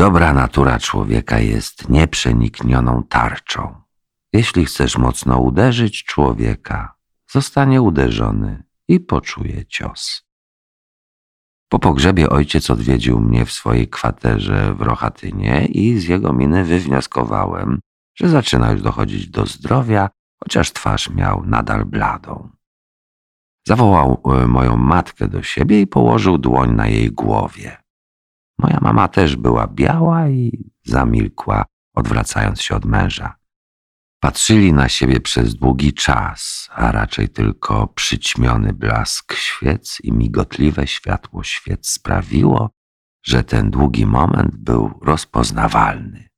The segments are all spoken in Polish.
Dobra natura człowieka jest nieprzeniknioną tarczą. Jeśli chcesz mocno uderzyć człowieka, zostanie uderzony i poczuje cios. Po pogrzebie ojciec odwiedził mnie w swojej kwaterze w Rochatynie i z jego miny wywnioskowałem, że zaczyna już dochodzić do zdrowia, chociaż twarz miał nadal bladą. Zawołał e, moją matkę do siebie i położył dłoń na jej głowie. Moja mama też była biała i zamilkła, odwracając się od męża. Patrzyli na siebie przez długi czas, a raczej tylko przyćmiony blask świec i migotliwe światło świec sprawiło, że ten długi moment był rozpoznawalny.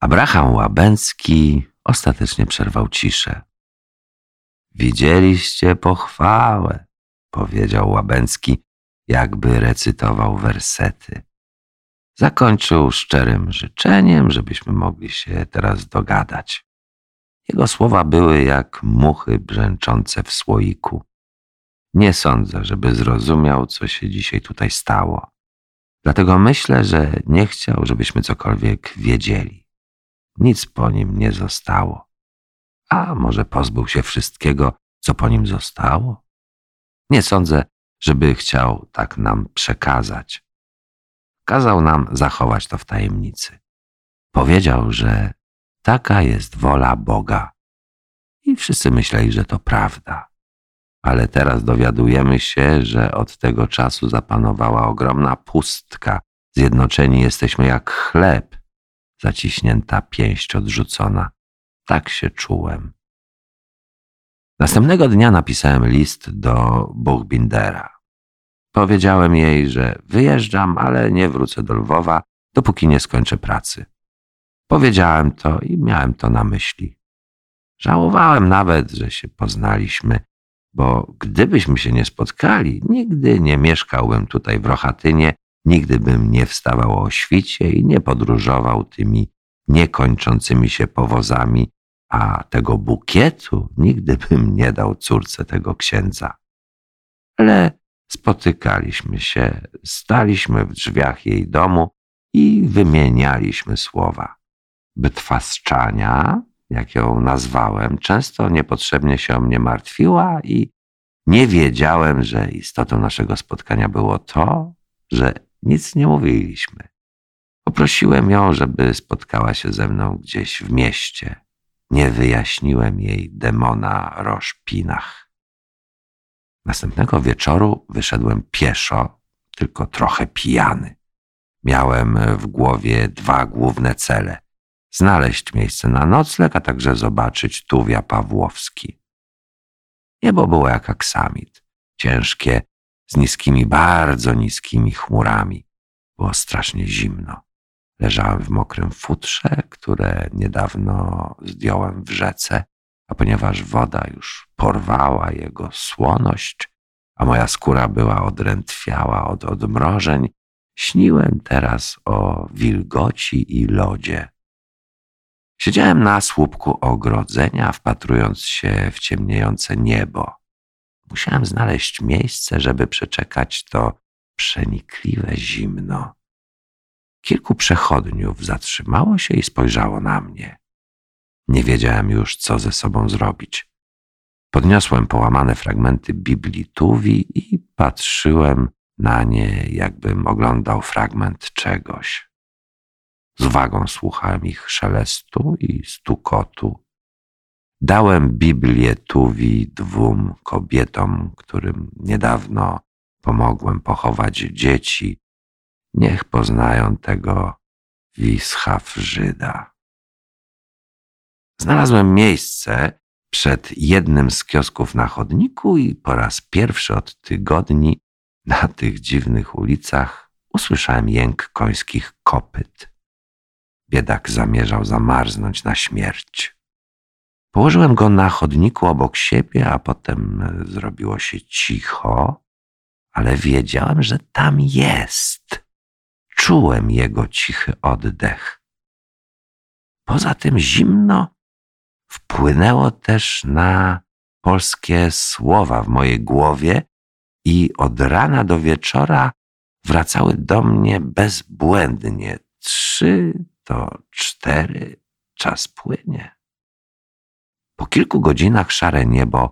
Abraham Łabęcki ostatecznie przerwał ciszę. Widzieliście pochwałę, powiedział Łabęcki, jakby recytował wersety. Zakończył szczerym życzeniem, żebyśmy mogli się teraz dogadać. Jego słowa były jak muchy brzęczące w słoiku. Nie sądzę, żeby zrozumiał, co się dzisiaj tutaj stało. Dlatego myślę, że nie chciał, żebyśmy cokolwiek wiedzieli. Nic po nim nie zostało. A może pozbył się wszystkiego, co po nim zostało? Nie sądzę, żeby chciał tak nam przekazać. Kazał nam zachować to w tajemnicy. Powiedział, że taka jest wola Boga. I wszyscy myśleli, że to prawda. Ale teraz dowiadujemy się, że od tego czasu zapanowała ogromna pustka. Zjednoczeni jesteśmy jak chleb, zaciśnięta pięść odrzucona. Tak się czułem. Następnego dnia napisałem list do Buchbindera. Powiedziałem jej, że wyjeżdżam, ale nie wrócę do Lwowa, dopóki nie skończę pracy. Powiedziałem to i miałem to na myśli. Żałowałem nawet, że się poznaliśmy, bo gdybyśmy się nie spotkali, nigdy nie mieszkałbym tutaj w Rochatynie, nigdy bym nie wstawał o świcie i nie podróżował tymi niekończącymi się powozami, a tego bukietu nigdy bym nie dał córce tego księdza. Ale spotykaliśmy się, staliśmy w drzwiach jej domu i wymienialiśmy słowa. Bytwasczania, jak ją nazwałem, często niepotrzebnie się o mnie martwiła i nie wiedziałem, że istotą naszego spotkania było to, że nic nie mówiliśmy. Poprosiłem ją, żeby spotkała się ze mną gdzieś w mieście. Nie wyjaśniłem jej demona Roszpinach. Następnego wieczoru wyszedłem pieszo, tylko trochę pijany. Miałem w głowie dwa główne cele. Znaleźć miejsce na nocleg, a także zobaczyć Tuwia Pawłowski. Niebo było jak aksamit. Ciężkie, z niskimi, bardzo niskimi chmurami. Było strasznie zimno. Leżałem w mokrym futrze, które niedawno zdjąłem w rzece, a ponieważ woda już porwała jego słoność, a moja skóra była odrętwiała od odmrożeń, śniłem teraz o wilgoci i lodzie. Siedziałem na słupku ogrodzenia, wpatrując się w ciemniejące niebo. Musiałem znaleźć miejsce, żeby przeczekać to przenikliwe zimno. Kilku przechodniów zatrzymało się i spojrzało na mnie. Nie wiedziałem już, co ze sobą zrobić. Podniosłem połamane fragmenty Biblii Tuwi i patrzyłem na nie, jakbym oglądał fragment czegoś. Z uwagą słuchałem ich szelestu i stukotu. Dałem Biblię Tuwi dwóm kobietom, którym niedawno pomogłem pochować dzieci Niech poznają tego Wischaw Żyda. Znalazłem miejsce przed jednym z kiosków na chodniku i po raz pierwszy od tygodni na tych dziwnych ulicach usłyszałem jęk końskich kopyt. Biedak zamierzał zamarznąć na śmierć. Położyłem go na chodniku obok siebie, a potem zrobiło się cicho, ale wiedziałem, że tam jest. Czułem jego cichy oddech. Poza tym zimno wpłynęło też na polskie słowa w mojej głowie i od rana do wieczora wracały do mnie bezbłędnie, trzy, to cztery. Czas płynie. Po kilku godzinach szare niebo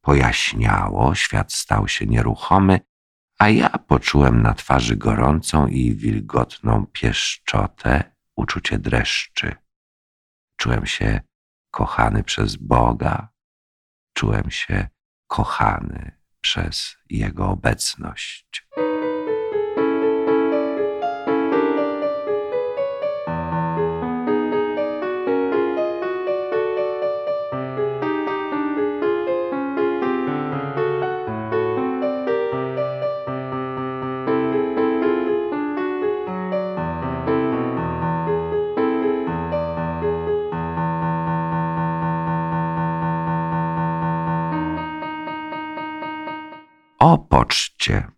pojaśniało, świat stał się nieruchomy, a ja poczułem na twarzy gorącą i wilgotną pieszczotę, uczucie dreszczy. Czułem się kochany przez Boga, czułem się kochany przez Jego obecność. O poczcie.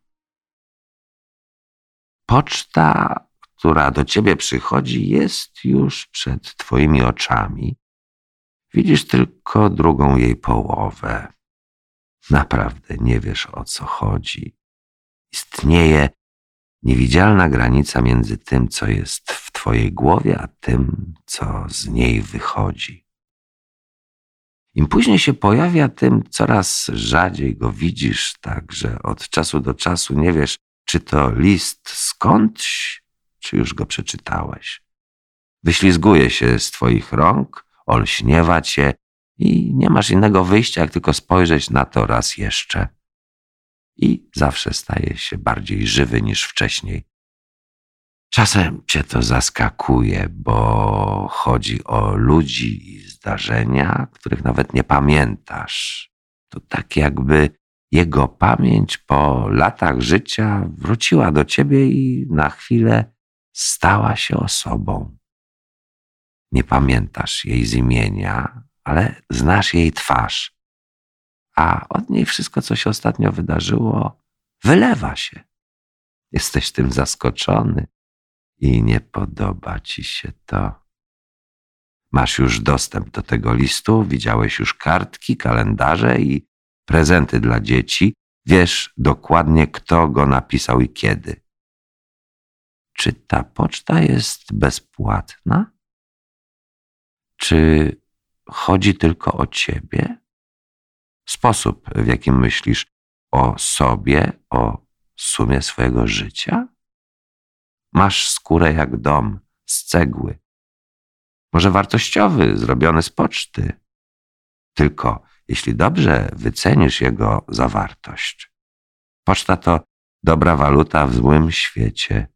Poczta, która do ciebie przychodzi, jest już przed twoimi oczami. Widzisz tylko drugą jej połowę. Naprawdę nie wiesz o co chodzi. Istnieje niewidzialna granica między tym, co jest w twojej głowie, a tym, co z niej wychodzi. Im później się pojawia, tym coraz rzadziej go widzisz, tak że od czasu do czasu nie wiesz, czy to list skądś, czy już go przeczytałeś. Wyślizguje się z twoich rąk, olśniewa cię i nie masz innego wyjścia, jak tylko spojrzeć na to raz jeszcze. I zawsze staje się bardziej żywy niż wcześniej. Czasem cię to zaskakuje, bo chodzi o ludzi i zdarzenia, których nawet nie pamiętasz. To tak jakby jego pamięć po latach życia wróciła do ciebie i na chwilę stała się osobą. Nie pamiętasz jej z imienia, ale znasz jej twarz, a od niej wszystko, co się ostatnio wydarzyło, wylewa się. Jesteś tym zaskoczony i nie podoba ci się to. Masz już dostęp do tego listu, widziałeś już kartki, kalendarze i prezenty dla dzieci. Wiesz dokładnie, kto go napisał i kiedy. Czy ta poczta jest bezpłatna? Czy chodzi tylko o ciebie? Sposób, w jakim myślisz o sobie, o sumie swojego życia? Masz skórę jak dom, z cegły. Może wartościowy, zrobiony z poczty. Tylko jeśli dobrze wycenisz jego zawartość. Poczta to dobra waluta w złym świecie.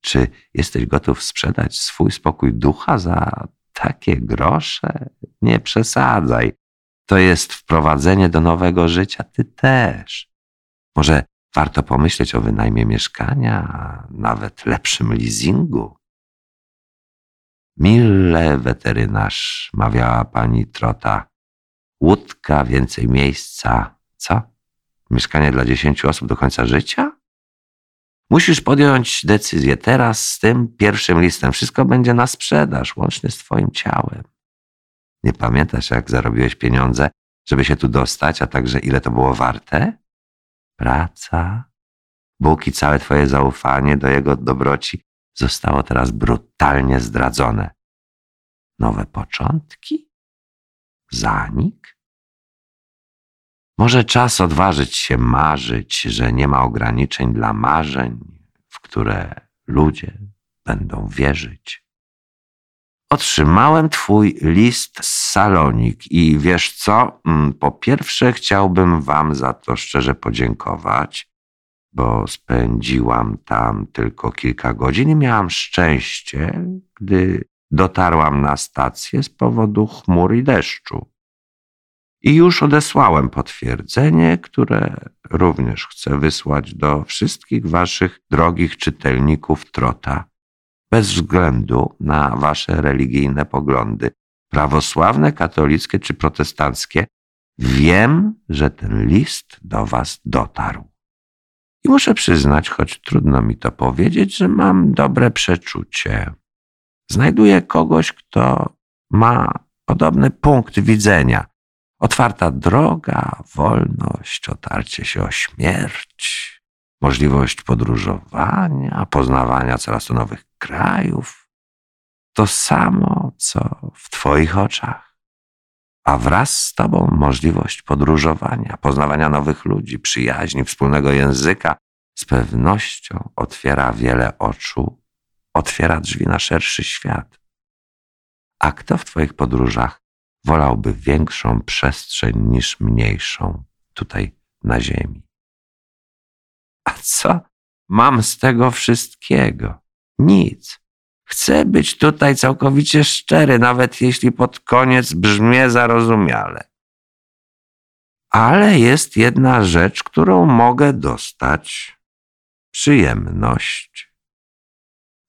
Czy jesteś gotów sprzedać swój spokój ducha za takie grosze? Nie przesadzaj. To jest wprowadzenie do nowego życia, ty też. Może Warto pomyśleć o wynajmie mieszkania, a nawet lepszym leasingu. Mille weterynarz, mawiała pani Trota. Łódka, więcej miejsca. Co? Mieszkanie dla dziesięciu osób do końca życia? Musisz podjąć decyzję teraz z tym pierwszym listem. Wszystko będzie na sprzedaż, łącznie z twoim ciałem. Nie pamiętasz, jak zarobiłeś pieniądze, żeby się tu dostać, a także ile to było warte? Praca, Bóg i całe Twoje zaufanie do Jego dobroci zostało teraz brutalnie zdradzone. Nowe początki? Zanik? Może czas odważyć się marzyć, że nie ma ograniczeń dla marzeń, w które ludzie będą wierzyć. Otrzymałem twój list z Salonik i wiesz co? Mm, po pierwsze chciałbym wam za to szczerze podziękować, bo spędziłam tam tylko kilka godzin i miałam szczęście, gdy dotarłam na stację z powodu chmur i deszczu. I już odesłałem potwierdzenie, które również chcę wysłać do wszystkich waszych drogich czytelników Trota bez względu na wasze religijne poglądy, prawosławne, katolickie czy protestanckie, wiem, że ten list do was dotarł. I muszę przyznać, choć trudno mi to powiedzieć, że mam dobre przeczucie. Znajduję kogoś, kto ma podobny punkt widzenia. Otwarta droga, wolność, otarcie się o śmierć, możliwość podróżowania, poznawania coraz to nowych krajów to samo, co w Twoich oczach, a wraz z Tobą możliwość podróżowania, poznawania nowych ludzi, przyjaźni, wspólnego języka, z pewnością otwiera wiele oczu, otwiera drzwi na szerszy świat. A kto w Twoich podróżach wolałby większą przestrzeń niż mniejszą tutaj na Ziemi? A co mam z tego wszystkiego? Nic. Chcę być tutaj całkowicie szczery, nawet jeśli pod koniec brzmię zarozumiale. Ale jest jedna rzecz, którą mogę dostać przyjemność.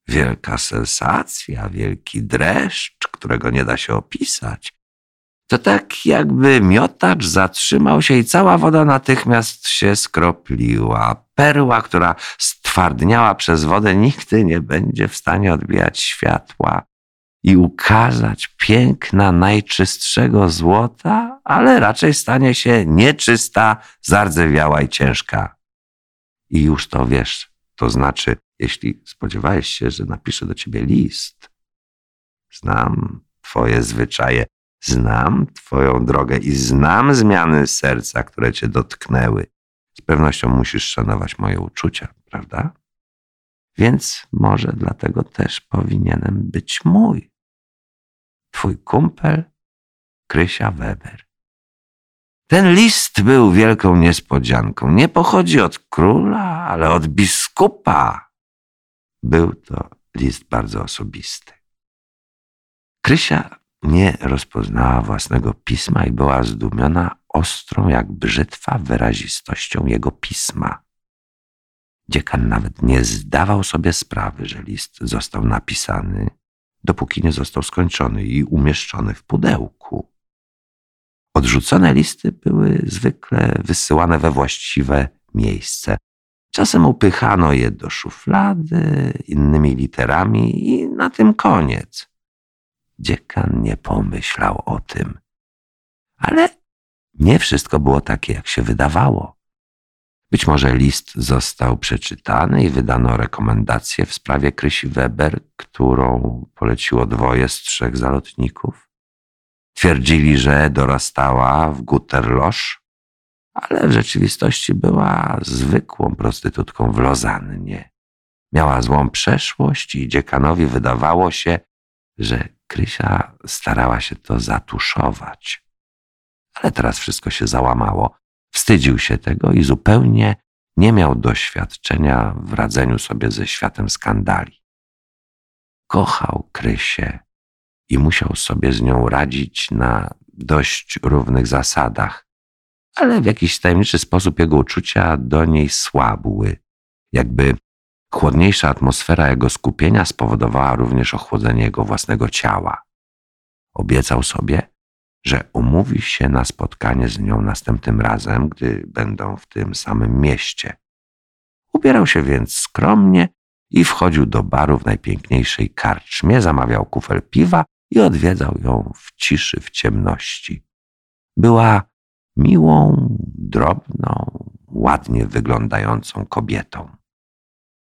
Wielka sensacja, wielki dreszcz, którego nie da się opisać. To tak jakby miotacz zatrzymał się i cała woda natychmiast się skropliła. Perła, która stwardniała przez wodę, nigdy nie będzie w stanie odbijać światła i ukazać piękna najczystszego złota, ale raczej stanie się nieczysta, zardzewiała i ciężka. I już to wiesz, to znaczy, jeśli spodziewałeś się, że napiszę do ciebie list, znam twoje zwyczaje, znam twoją drogę i znam zmiany serca, które cię dotknęły. Z pewnością musisz szanować moje uczucia, prawda? Więc może dlatego też powinienem być mój. Twój kumpel Krysia Weber. Ten list był wielką niespodzianką. Nie pochodzi od króla, ale od biskupa. Był to list bardzo osobisty. Krysia nie rozpoznała własnego pisma i była zdumiona ostrą jak brzytwa wyrazistością jego pisma. Dziekan nawet nie zdawał sobie sprawy, że list został napisany, dopóki nie został skończony i umieszczony w pudełku. Odrzucone listy były zwykle wysyłane we właściwe miejsce. Czasem upychano je do szuflady innymi literami i na tym koniec. Dziekan nie pomyślał o tym. Ale nie wszystko było takie, jak się wydawało. Być może list został przeczytany i wydano rekomendację w sprawie Krysi Weber, którą poleciło dwoje z trzech zalotników. Twierdzili, że dorastała w Guterlosz, ale w rzeczywistości była zwykłą prostytutką w Lozannie. Miała złą przeszłość i dziekanowi wydawało się, że Krysia starała się to zatuszować. Ale teraz wszystko się załamało. Wstydził się tego i zupełnie nie miał doświadczenia w radzeniu sobie ze światem skandali. Kochał Krysię i musiał sobie z nią radzić na dość równych zasadach, ale w jakiś tajemniczy sposób jego uczucia do niej słabły, jakby chłodniejsza atmosfera jego skupienia spowodowała również ochłodzenie jego własnego ciała. Obiecał sobie, że umówi się na spotkanie z nią następnym razem, gdy będą w tym samym mieście. Ubierał się więc skromnie i wchodził do baru w najpiękniejszej karczmie, zamawiał kufel piwa i odwiedzał ją w ciszy, w ciemności. Była miłą, drobną, ładnie wyglądającą kobietą.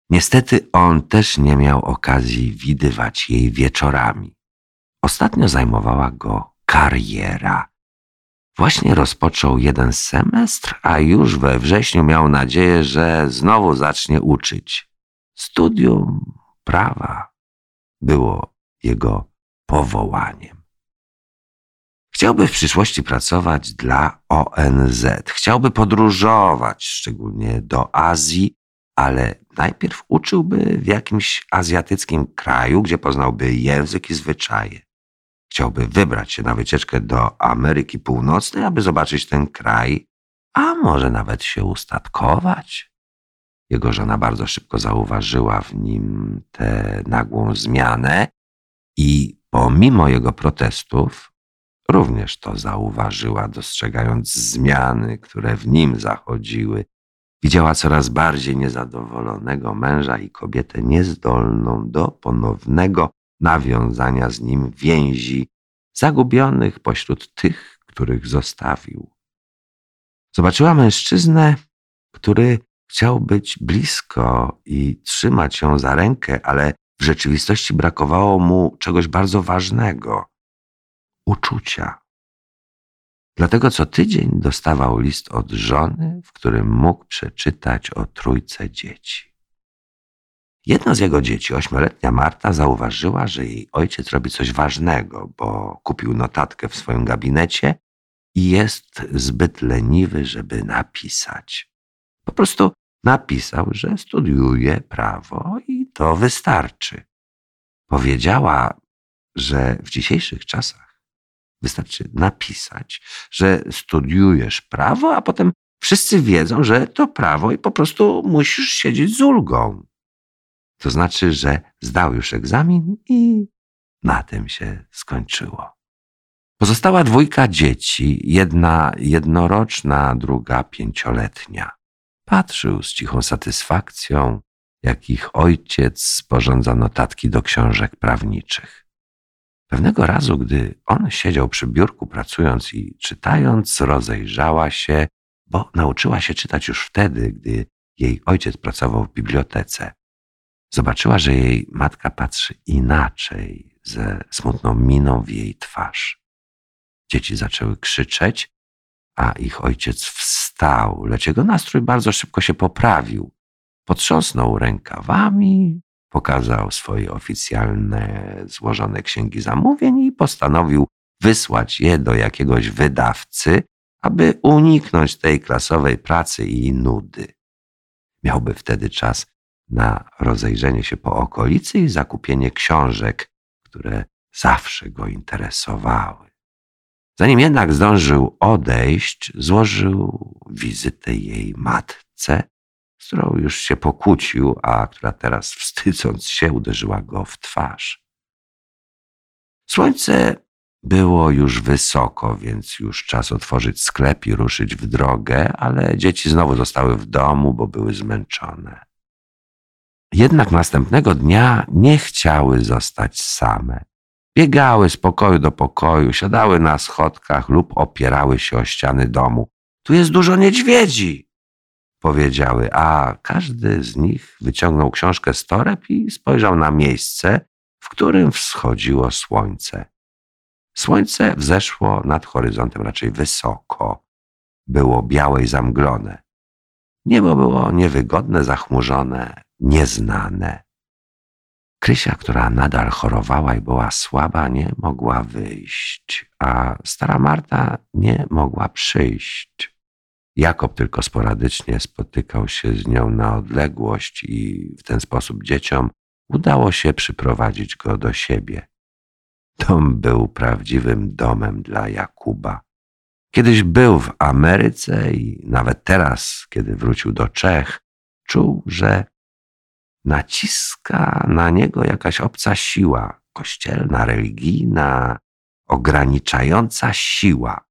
Niestety on też nie miał okazji widywać jej wieczorami. Ostatnio zajmowała go kariera. Właśnie rozpoczął jeden semestr, a już we wrześniu miał nadzieję, że znowu zacznie uczyć. Studium prawa było jego powołaniem. Chciałby w przyszłości pracować dla ONZ, chciałby podróżować, szczególnie do Azji, ale najpierw uczyłby w jakimś azjatyckim kraju, gdzie poznałby język i zwyczaje. Chciałby wybrać się na wycieczkę do Ameryki Północnej, aby zobaczyć ten kraj, a może nawet się ustatkować. Jego żona bardzo szybko zauważyła w nim tę nagłą zmianę i pomimo jego protestów również to zauważyła, dostrzegając zmiany, które w nim zachodziły. Widziała coraz bardziej niezadowolonego męża i kobietę niezdolną do ponownego nawiązania z nim więzi, zagubionych pośród tych, których zostawił. Zobaczyła mężczyznę, który chciał być blisko i trzymać ją za rękę, ale w rzeczywistości brakowało mu czegoś bardzo ważnego uczucia. Dlatego co tydzień dostawał list od żony, w którym mógł przeczytać o trójce dzieci. Jedno z jego dzieci, ośmioletnia Marta, zauważyła, że jej ojciec robi coś ważnego, bo kupił notatkę w swoim gabinecie i jest zbyt leniwy, żeby napisać. Po prostu napisał, że studiuje prawo i to wystarczy. Powiedziała, że w dzisiejszych czasach wystarczy napisać, że studiujesz prawo, a potem wszyscy wiedzą, że to prawo i po prostu musisz siedzieć z ulgą. To znaczy, że zdał już egzamin i na tym się skończyło. Pozostała dwójka dzieci, jedna jednoroczna, druga pięcioletnia. Patrzył z cichą satysfakcją, jak ich ojciec sporządza notatki do książek prawniczych. Pewnego razu, gdy on siedział przy biurku pracując i czytając, rozejrzała się, bo nauczyła się czytać już wtedy, gdy jej ojciec pracował w bibliotece. Zobaczyła, że jej matka patrzy inaczej, ze smutną miną w jej twarz. Dzieci zaczęły krzyczeć, a ich ojciec wstał, lecz jego nastrój bardzo szybko się poprawił. Potrząsnął rękawami, pokazał swoje oficjalne złożone księgi zamówień i postanowił wysłać je do jakiegoś wydawcy, aby uniknąć tej klasowej pracy i nudy. Miałby wtedy czas na rozejrzenie się po okolicy i zakupienie książek, które zawsze go interesowały. Zanim jednak zdążył odejść, złożył wizytę jej matce, z którą już się pokłócił, a która teraz wstydząc się uderzyła go w twarz. Słońce było już wysoko, więc już czas otworzyć sklep i ruszyć w drogę, ale dzieci znowu zostały w domu, bo były zmęczone. Jednak następnego dnia nie chciały zostać same. Biegały z pokoju do pokoju, siadały na schodkach lub opierały się o ściany domu. Tu jest dużo niedźwiedzi, powiedziały, a każdy z nich wyciągnął książkę z toreb i spojrzał na miejsce, w którym wschodziło słońce. Słońce wzeszło nad horyzontem raczej wysoko. Było białe i zamglone. Niebo było niewygodne, zachmurzone, nieznane. Krysia, która nadal chorowała i była słaba, nie mogła wyjść, a stara Marta nie mogła przyjść. Jakob tylko sporadycznie spotykał się z nią na odległość i w ten sposób dzieciom udało się przyprowadzić go do siebie. Dom był prawdziwym domem dla Jakuba. Kiedyś był w Ameryce i nawet teraz, kiedy wrócił do Czech, czuł, że naciska na niego jakaś obca siła, kościelna, religijna, ograniczająca siła.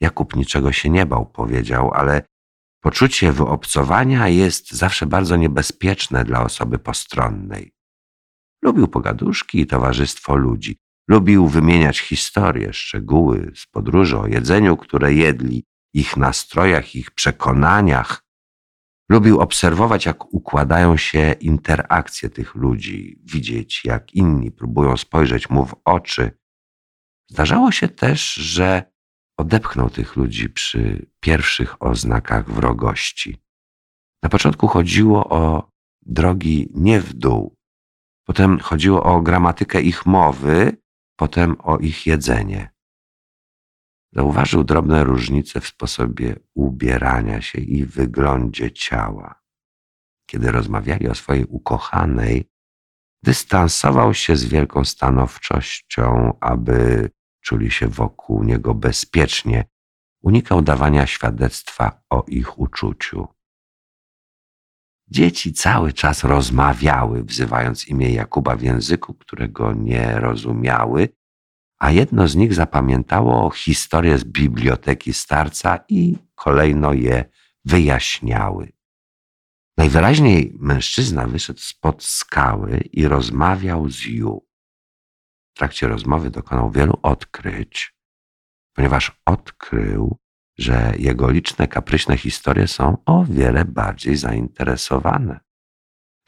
Jakub niczego się nie bał, powiedział, ale poczucie wyobcowania jest zawsze bardzo niebezpieczne dla osoby postronnej. Lubił pogaduszki i towarzystwo ludzi. Lubił wymieniać historie, szczegóły z podróży o jedzeniu, które jedli, ich nastrojach, ich przekonaniach, Lubił obserwować, jak układają się interakcje tych ludzi, widzieć, jak inni próbują spojrzeć mu w oczy. Zdarzało się też, że odepchnął tych ludzi przy pierwszych oznakach wrogości. Na początku chodziło o drogi nie w dół, potem chodziło o gramatykę ich mowy, potem o ich jedzenie. Zauważył drobne różnice w sposobie ubierania się i wyglądzie ciała. Kiedy rozmawiali o swojej ukochanej, dystansował się z wielką stanowczością, aby czuli się wokół niego bezpiecznie. Unikał dawania świadectwa o ich uczuciu. Dzieci cały czas rozmawiały, wzywając imię Jakuba w języku, którego nie rozumiały a jedno z nich zapamiętało historię z biblioteki starca i kolejno je wyjaśniały. Najwyraźniej mężczyzna wyszedł spod skały i rozmawiał z Ju. W trakcie rozmowy dokonał wielu odkryć, ponieważ odkrył, że jego liczne kapryśne historie są o wiele bardziej zainteresowane.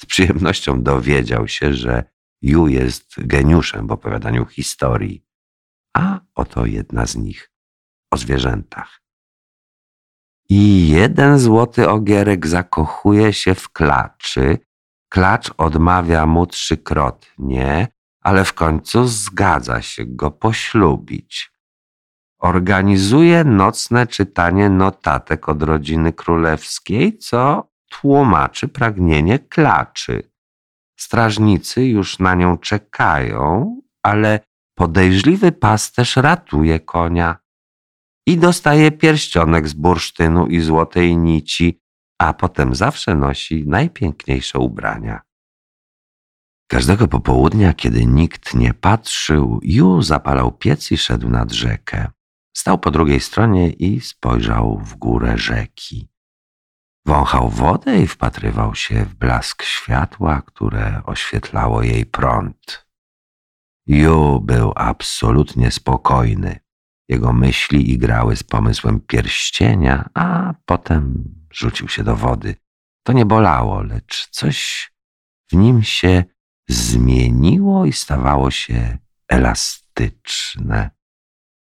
Z przyjemnością dowiedział się, że Ju jest geniuszem w opowiadaniu historii. A oto jedna z nich o zwierzętach. I jeden złoty ogierek zakochuje się w klaczy. Klacz odmawia mu trzykrotnie, ale w końcu zgadza się go poślubić. Organizuje nocne czytanie notatek od rodziny królewskiej, co tłumaczy pragnienie klaczy. Strażnicy już na nią czekają, ale podejrzliwy pasterz ratuje konia i dostaje pierścionek z bursztynu i złotej nici, a potem zawsze nosi najpiękniejsze ubrania. Każdego popołudnia, kiedy nikt nie patrzył, Ju zapalał piec i szedł nad rzekę. Stał po drugiej stronie i spojrzał w górę rzeki. Wąchał wodę i wpatrywał się w blask światła, które oświetlało jej prąd. Ju był absolutnie spokojny. Jego myśli igrały z pomysłem pierścienia, a potem rzucił się do wody. To nie bolało, lecz coś w nim się zmieniło i stawało się elastyczne.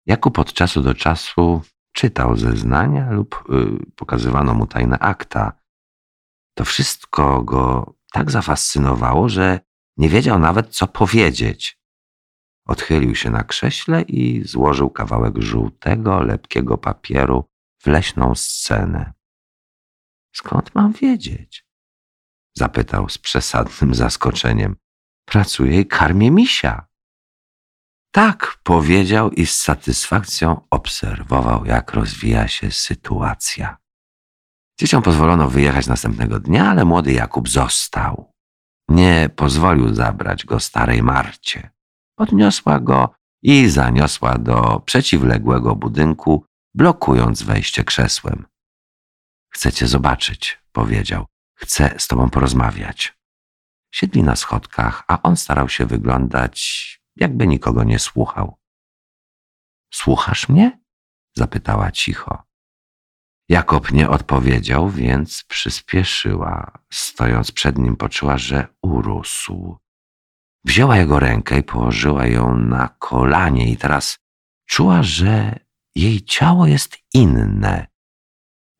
Jakub od czasu do czasu czytał zeznania lub y, pokazywano mu tajne akta. To wszystko go tak zafascynowało, że nie wiedział nawet, co powiedzieć. Odchylił się na krześle i złożył kawałek żółtego, lepkiego papieru w leśną scenę. Skąd mam wiedzieć? Zapytał z przesadnym zaskoczeniem. Pracuję i karmię misia. Tak, powiedział i z satysfakcją obserwował, jak rozwija się sytuacja. Dzieciom pozwolono wyjechać następnego dnia, ale młody Jakub został. Nie pozwolił zabrać go starej Marcie. Podniosła go i zaniosła do przeciwległego budynku, blokując wejście krzesłem. Chcę cię zobaczyć, powiedział. Chcę z tobą porozmawiać. Siedli na schodkach, a on starał się wyglądać jakby nikogo nie słuchał. Słuchasz mnie? zapytała cicho. Jakob nie odpowiedział, więc przyspieszyła. Stojąc przed nim, poczuła, że urósł. Wzięła jego rękę i położyła ją na kolanie, i teraz czuła, że jej ciało jest inne.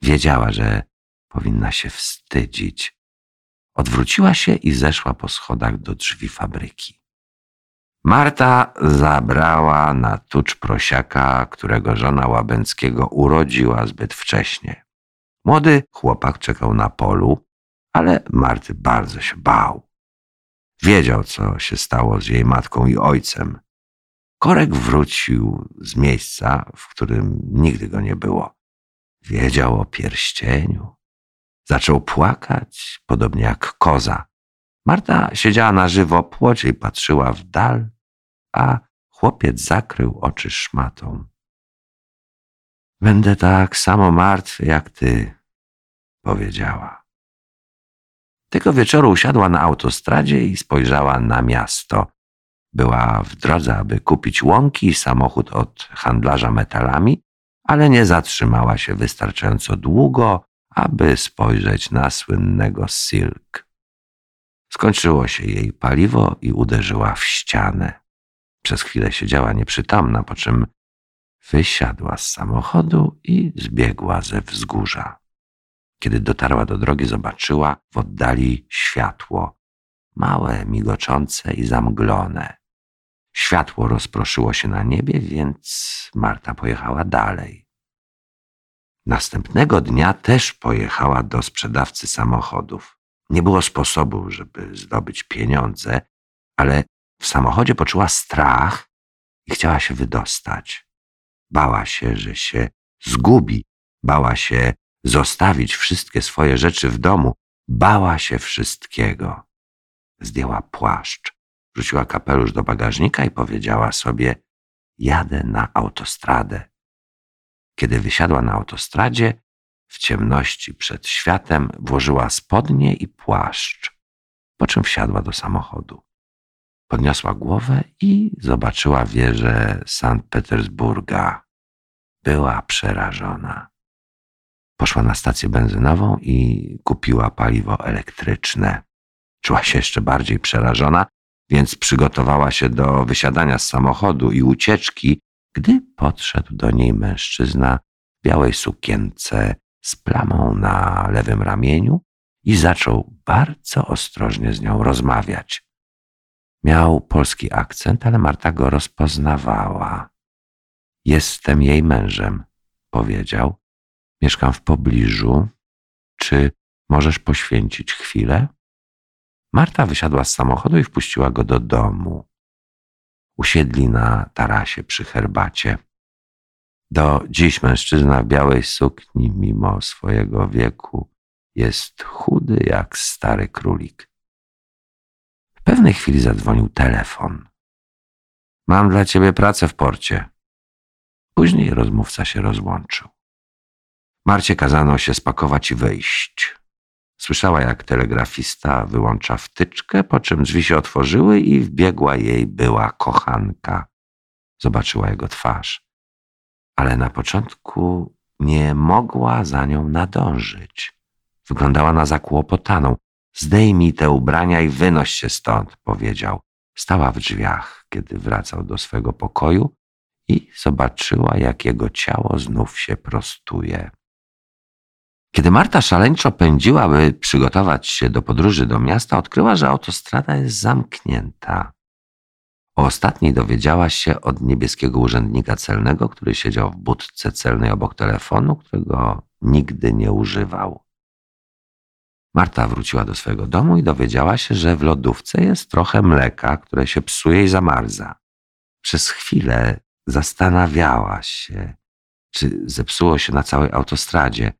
Wiedziała, że powinna się wstydzić. Odwróciła się i zeszła po schodach do drzwi fabryki. Marta zabrała na tucz prosiaka, którego żona Łabęckiego urodziła zbyt wcześnie. Młody chłopak czekał na polu, ale Marty bardzo się bał. Wiedział, co się stało z jej matką i ojcem. Korek wrócił z miejsca, w którym nigdy go nie było. Wiedział o pierścieniu. Zaczął płakać, podobnie jak koza. Marta siedziała na żywo płocie i patrzyła w dal, a chłopiec zakrył oczy szmatą. Będę tak samo martwy jak ty, powiedziała. Tego wieczoru usiadła na autostradzie i spojrzała na miasto. Była w drodze, aby kupić łąki i samochód od handlarza metalami, ale nie zatrzymała się wystarczająco długo, aby spojrzeć na słynnego Silk. Skończyło się jej paliwo i uderzyła w ścianę. Przez chwilę siedziała nieprzytomna, po czym wysiadła z samochodu i zbiegła ze wzgórza. Kiedy dotarła do drogi, zobaczyła w oddali światło, małe, migoczące i zamglone. Światło rozproszyło się na niebie, więc Marta pojechała dalej. Następnego dnia też pojechała do sprzedawcy samochodów. Nie było sposobu, żeby zdobyć pieniądze, ale w samochodzie poczuła strach i chciała się wydostać. Bała się, że się zgubi, bała się zostawić wszystkie swoje rzeczy w domu, bała się wszystkiego. Zdjęła płaszcz, wrzuciła kapelusz do bagażnika i powiedziała sobie: Jadę na autostradę. Kiedy wysiadła na autostradzie, w ciemności przed światem włożyła spodnie i płaszcz, po czym wsiadła do samochodu. Podniosła głowę i zobaczyła wieżę Sankt Petersburga. Była przerażona. Poszła na stację benzynową i kupiła paliwo elektryczne. Czuła się jeszcze bardziej przerażona, więc przygotowała się do wysiadania z samochodu i ucieczki, gdy podszedł do niej mężczyzna w białej sukience z plamą na lewym ramieniu i zaczął bardzo ostrożnie z nią rozmawiać. Miał polski akcent, ale Marta go rozpoznawała. Jestem jej mężem, powiedział. Mieszkam w pobliżu. Czy możesz poświęcić chwilę? Marta wysiadła z samochodu i wpuściła go do domu. Usiedli na tarasie przy herbacie. Do dziś mężczyzna w białej sukni, mimo swojego wieku, jest chudy jak stary królik. W pewnej chwili zadzwonił telefon. Mam dla ciebie pracę w porcie. Później rozmówca się rozłączył. Marcie kazano się spakować i wyjść. Słyszała, jak telegrafista wyłącza wtyczkę, po czym drzwi się otworzyły i wbiegła jej była kochanka. Zobaczyła jego twarz, ale na początku nie mogła za nią nadążyć. Wyglądała na zakłopotaną. Zdejmij te ubrania i wynoś się stąd, powiedział. Stała w drzwiach, kiedy wracał do swego pokoju i zobaczyła, jak jego ciało znów się prostuje. Kiedy Marta szaleńczo pędziła, by przygotować się do podróży do miasta, odkryła, że autostrada jest zamknięta. O ostatniej dowiedziała się od niebieskiego urzędnika celnego, który siedział w budce celnej obok telefonu, którego nigdy nie używał. Marta wróciła do swojego domu i dowiedziała się, że w lodówce jest trochę mleka, które się psuje i zamarza. Przez chwilę zastanawiała się, czy zepsuło się na całej autostradzie.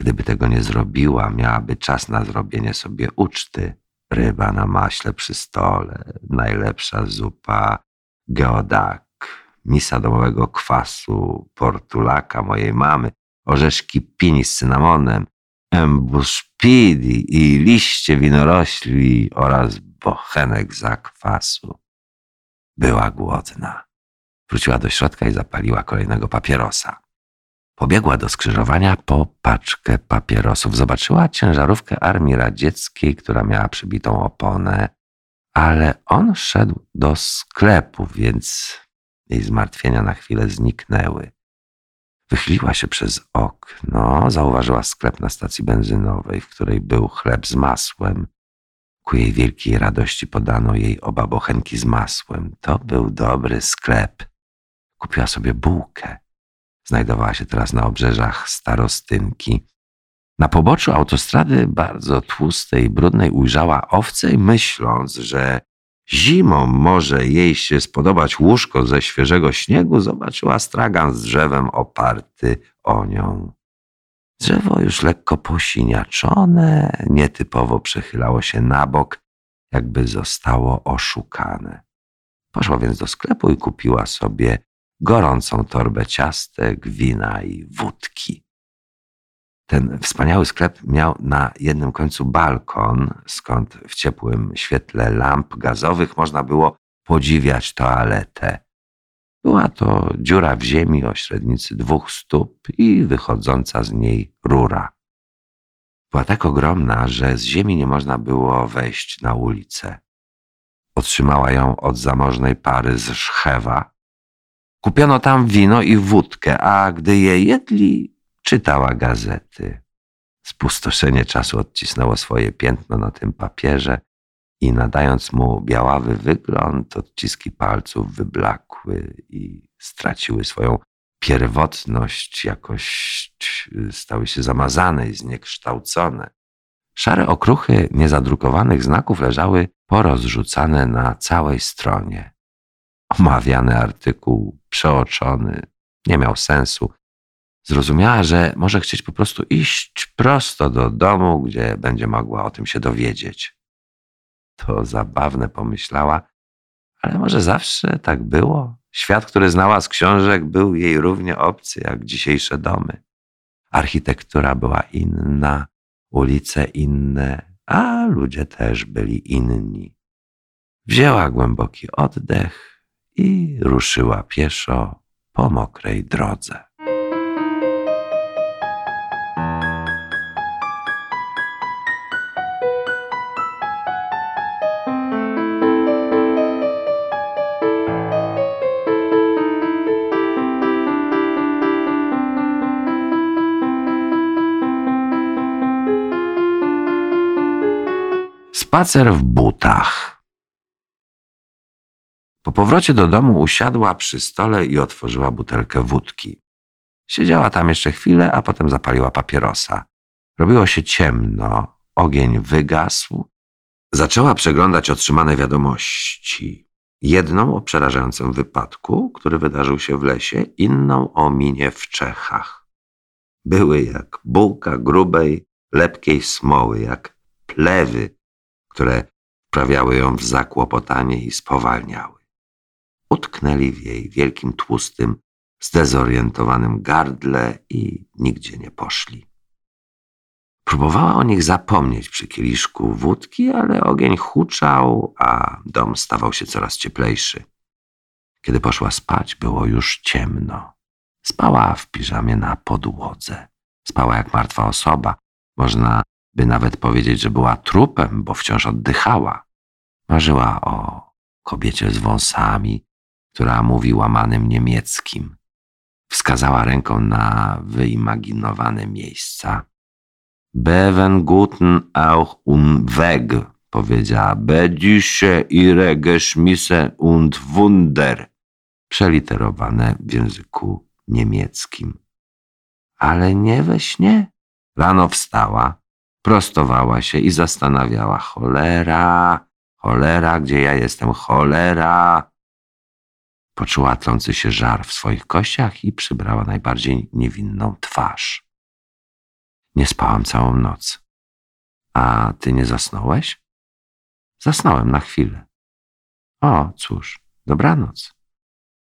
Gdyby tego nie zrobiła, miałaby czas na zrobienie sobie uczty. Ryba na maśle przy stole, najlepsza zupa, geodak, misa domowego kwasu, portulaka mojej mamy, orzeszki pini z cynamonem, embuspidi i liście winorośli oraz bochenek zakwasu. Była głodna. Wróciła do środka i zapaliła kolejnego papierosa. Pobiegła do skrzyżowania po paczkę papierosów. Zobaczyła ciężarówkę Armii Radzieckiej, która miała przybitą oponę, ale on szedł do sklepu, więc jej zmartwienia na chwilę zniknęły. Wychyliła się przez okno, zauważyła sklep na stacji benzynowej, w której był chleb z masłem. Ku jej wielkiej radości podano jej oba bochenki z masłem. To był dobry sklep. Kupiła sobie bułkę. Znajdowała się teraz na obrzeżach Starostynki. Na poboczu autostrady, bardzo tłustej i brudnej, ujrzała owce i myśląc, że zimą może jej się spodobać łóżko ze świeżego śniegu, zobaczyła stragan z drzewem oparty o nią. Drzewo już lekko posiniaczone, nietypowo przechylało się na bok, jakby zostało oszukane. Poszła więc do sklepu i kupiła sobie gorącą torbę ciastek, wina i wódki. Ten wspaniały sklep miał na jednym końcu balkon, skąd w ciepłym świetle lamp gazowych można było podziwiać toaletę. Była to dziura w ziemi o średnicy dwóch stóp i wychodząca z niej rura. Była tak ogromna, że z ziemi nie można było wejść na ulicę. Otrzymała ją od zamożnej pary z Szchewa. Kupiono tam wino i wódkę, a gdy je jedli, czytała gazety. Spustoszenie czasu odcisnęło swoje piętno na tym papierze i nadając mu białawy wygląd, odciski palców wyblakły i straciły swoją pierwotność, jakoś stały się zamazane i zniekształcone. Szare okruchy niezadrukowanych znaków leżały porozrzucane na całej stronie. Omawiany artykuł, przeoczony, nie miał sensu. Zrozumiała, że może chcieć po prostu iść prosto do domu, gdzie będzie mogła o tym się dowiedzieć. To zabawne, pomyślała, ale może zawsze tak było. Świat, który znała z książek, był jej równie obcy jak dzisiejsze domy. Architektura była inna, ulice inne, a ludzie też byli inni. Wzięła głęboki oddech i ruszyła pieszo po mokrej drodze. Spacer w butach. Po powrocie do domu usiadła przy stole i otworzyła butelkę wódki. Siedziała tam jeszcze chwilę, a potem zapaliła papierosa. Robiło się ciemno, ogień wygasł. Zaczęła przeglądać otrzymane wiadomości. Jedną o przerażającym wypadku, który wydarzył się w lesie, inną o minie w Czechach. Były jak bułka grubej, lepkiej smoły, jak plewy, które wprawiały ją w zakłopotanie i spowalniały. Utknęli w jej wielkim, tłustym, zdezorientowanym gardle i nigdzie nie poszli. Próbowała o nich zapomnieć przy kieliszku wódki, ale ogień huczał, a dom stawał się coraz cieplejszy. Kiedy poszła spać, było już ciemno. Spała w piżamie na podłodze. Spała jak martwa osoba. Można by nawet powiedzieć, że była trupem, bo wciąż oddychała. Marzyła o kobiecie z wąsami, która mówi łamanym niemieckim. Wskazała ręką na wyimaginowane miejsca. Bewen guten auch un weg, powiedziała. Bedüsche ihre Geschmisse und Wunder, przeliterowane w języku niemieckim. Ale nie we śnie. Rano wstała, prostowała się i zastanawiała. Cholera, cholera, gdzie ja jestem, cholera. Poczuła trący się żar w swoich kościach i przybrała najbardziej niewinną twarz. Nie spałam całą noc. A ty nie zasnąłeś? Zasnąłem na chwilę. O, cóż, dobranoc.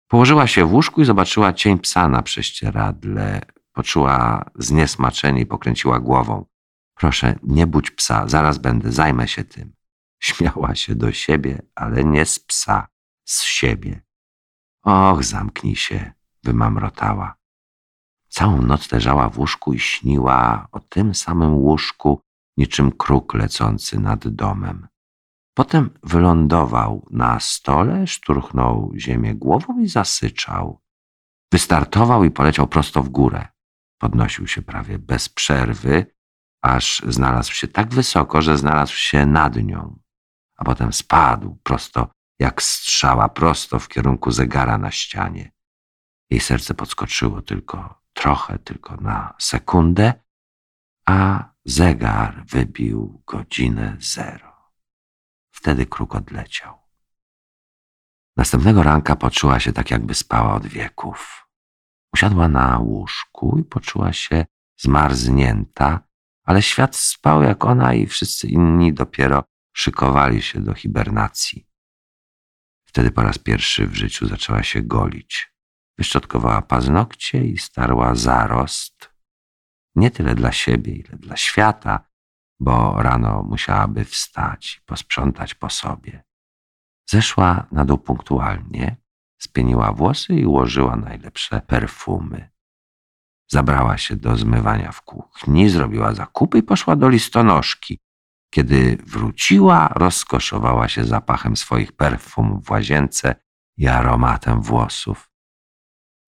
Położyła się w łóżku i zobaczyła cień psa na prześcieradle. Poczuła zniesmaczenie i pokręciła głową. Proszę, nie budź psa, zaraz będę, zajmę się tym. Śmiała się do siebie, ale nie z psa, z siebie. Och, zamknij się, wymamrotała. Całą noc leżała w łóżku i śniła o tym samym łóżku, niczym kruk lecący nad domem. Potem wylądował na stole, szturchnął ziemię głową i zasyczał. Wystartował i poleciał prosto w górę. Podnosił się prawie bez przerwy, aż znalazł się tak wysoko, że znalazł się nad nią. A potem spadł prosto jak strzała, prosto w kierunku zegara na ścianie. Jej serce podskoczyło tylko trochę, tylko na sekundę, a zegar wybił godzinę zero. Wtedy kruk odleciał. Następnego ranka poczuła się tak, jakby spała od wieków. Usiadła na łóżku i poczuła się zmarznięta, ale świat spał jak ona i wszyscy inni dopiero szykowali się do hibernacji. Wtedy po raz pierwszy w życiu zaczęła się golić. Wyszczotkowała paznokcie i starła zarost. Nie tyle dla siebie, ile dla świata, bo rano musiałaby wstać i posprzątać po sobie. Zeszła na dół punktualnie, spieniła włosy i ułożyła najlepsze perfumy. Zabrała się do zmywania w kuchni, zrobiła zakupy i poszła do listonoszki. Kiedy wróciła, rozkoszowała się zapachem swoich perfum w łazience i aromatem włosów.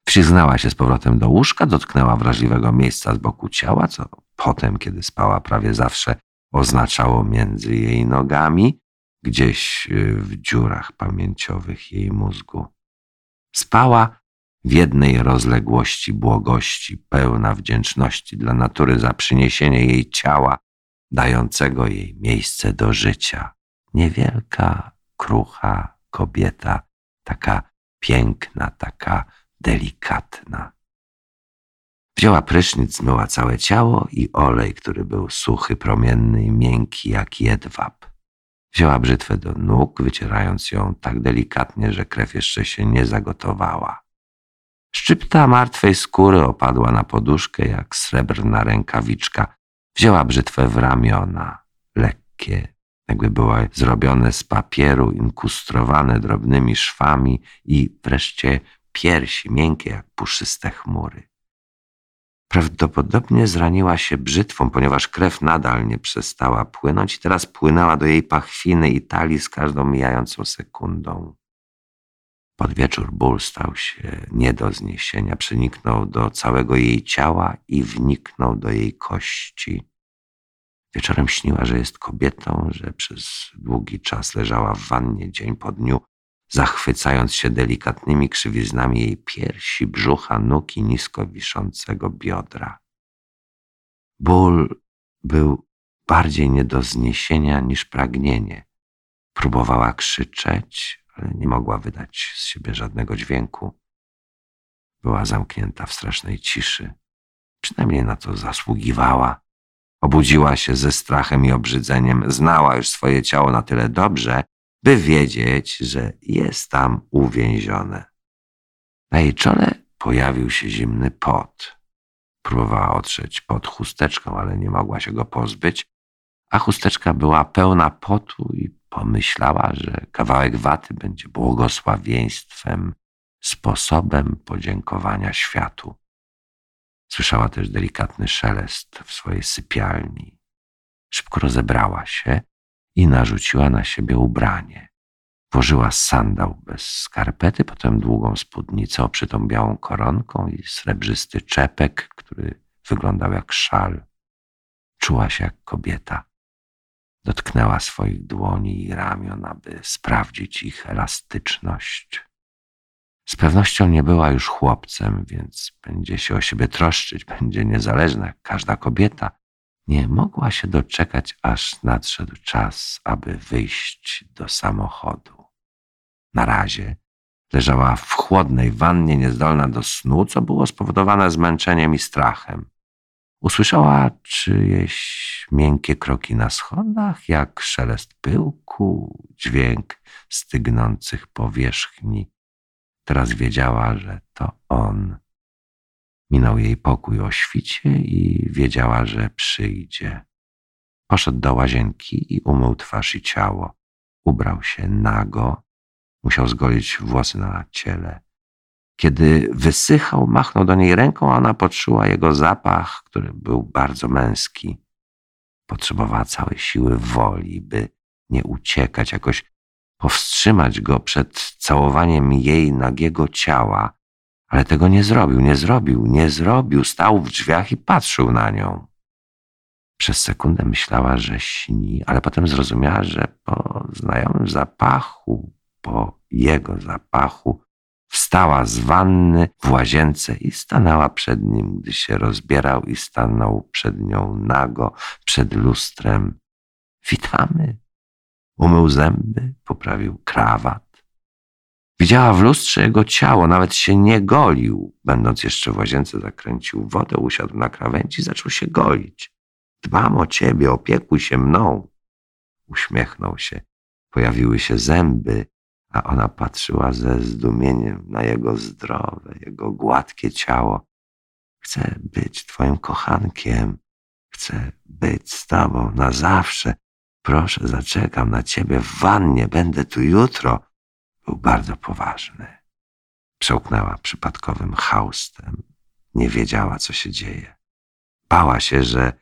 Przyznała się z powrotem do łóżka, dotknęła wrażliwego miejsca z boku ciała, co potem, kiedy spała prawie zawsze, oznaczało między jej nogami, gdzieś y, w dziurach pamięciowych jej mózgu. Spała w jednej rozległości błogości, pełna wdzięczności dla natury za przyniesienie jej ciała, dającego jej miejsce do życia. Niewielka, krucha kobieta, taka piękna, taka delikatna. Wzięła prysznic, zmyła całe ciało i olej, który był suchy, promienny i miękki jak jedwab. Wzięła brzytwę do nóg, wycierając ją tak delikatnie, że krew jeszcze się nie zagotowała. Szczypta martwej skóry opadła na poduszkę jak srebrna rękawiczka. Wzięła brzytwę w ramiona, lekkie, jakby były zrobione z papieru, inkustrowane drobnymi szwami i wreszcie piersi, miękkie jak puszyste chmury. Prawdopodobnie zraniła się brzytwą, ponieważ krew nadal nie przestała płynąć i teraz płynęła do jej pachwiny i talii z każdą mijającą sekundą. Pod wieczór ból stał się nie do zniesienia, przeniknął do całego jej ciała i wniknął do jej kości. Wieczorem śniła, że jest kobietą, że przez długi czas leżała w wannie dzień po dniu, zachwycając się delikatnymi krzywiznami jej piersi, brzucha, nóg i nisko wiszącego biodra. Ból był bardziej nie do zniesienia niż pragnienie. Próbowała krzyczeć, ale nie mogła wydać z siebie żadnego dźwięku. Była zamknięta w strasznej ciszy. Przynajmniej na to zasługiwała. Obudziła się ze strachem i obrzydzeniem. Znała już swoje ciało na tyle dobrze, by wiedzieć, że jest tam uwięzione. Na jej czole pojawił się zimny pot. Próbowała otrzeć pod chusteczką, ale nie mogła się go pozbyć, a chusteczka była pełna potu i pomyślała, że kawałek waty będzie błogosławieństwem, sposobem podziękowania światu. Słyszała też delikatny szelest w swojej sypialni. Szybko rozebrała się i narzuciła na siebie ubranie. Włożyła sandał bez skarpety, potem długą spódnicę oprzytą białą koronką i srebrzysty czepek, który wyglądał jak szal. Czuła się jak kobieta. Dotknęła swoich dłoni i ramion, aby sprawdzić ich elastyczność. Z pewnością nie była już chłopcem, więc będzie się o siebie troszczyć, będzie niezależna jak każda kobieta. Nie mogła się doczekać, aż nadszedł czas, aby wyjść do samochodu. Na razie leżała w chłodnej wannie, niezdolna do snu, co było spowodowane zmęczeniem i strachem. Usłyszała czyjeś miękkie kroki na schodach, jak szelest pyłku, dźwięk stygnących powierzchni. Teraz wiedziała, że to on. Minął jej pokój o świcie i wiedziała, że przyjdzie. Poszedł do łazienki i umył twarz i ciało. Ubrał się nago, musiał zgolić włosy na ciele. Kiedy wysychał, machnął do niej ręką, a ona poczuła jego zapach, który był bardzo męski. Potrzebowała całej siły woli, by nie uciekać, jakoś powstrzymać go przed całowaniem jej nagiego ciała, ale tego nie zrobił, nie zrobił, nie zrobił. Stał w drzwiach i patrzył na nią. Przez sekundę myślała, że śni, ale potem zrozumiała, że po znajomym zapachu, po jego zapachu, wstała z wanny w łazience i stanęła przed nim, gdy się rozbierał i stanął przed nią nago, przed lustrem. Witamy. Umył zęby, poprawił krawat. Widziała w lustrze jego ciało, nawet się nie golił. Będąc jeszcze w łazience, zakręcił wodę, usiadł na krawędzi i zaczął się golić. Dbam o ciebie, opiekuj się mną. Uśmiechnął się. Pojawiły się zęby, a ona patrzyła ze zdumieniem na jego zdrowe, jego gładkie ciało. Chcę być twoim kochankiem. Chcę być z tobą na zawsze. Proszę, zaczekam na ciebie w wannie, będę tu jutro. Był bardzo poważny. Przełknęła przypadkowym haustem. Nie wiedziała, co się dzieje. Bała się, że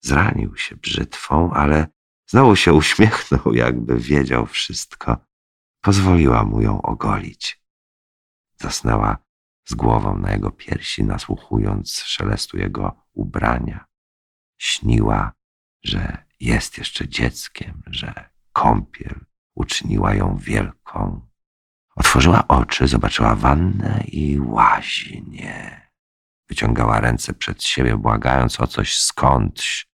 zranił się brzytwą, ale znowu się uśmiechnął, jakby wiedział wszystko. Pozwoliła mu ją ogolić. Zasnęła z głową na jego piersi, nasłuchując szelestu jego ubrania. Śniła, że jest jeszcze dzieckiem, że kąpiel uczyniła ją wielką. Otworzyła oczy, zobaczyła wannę i łaźnię. Wyciągała ręce przed siebie, błagając o coś skądś.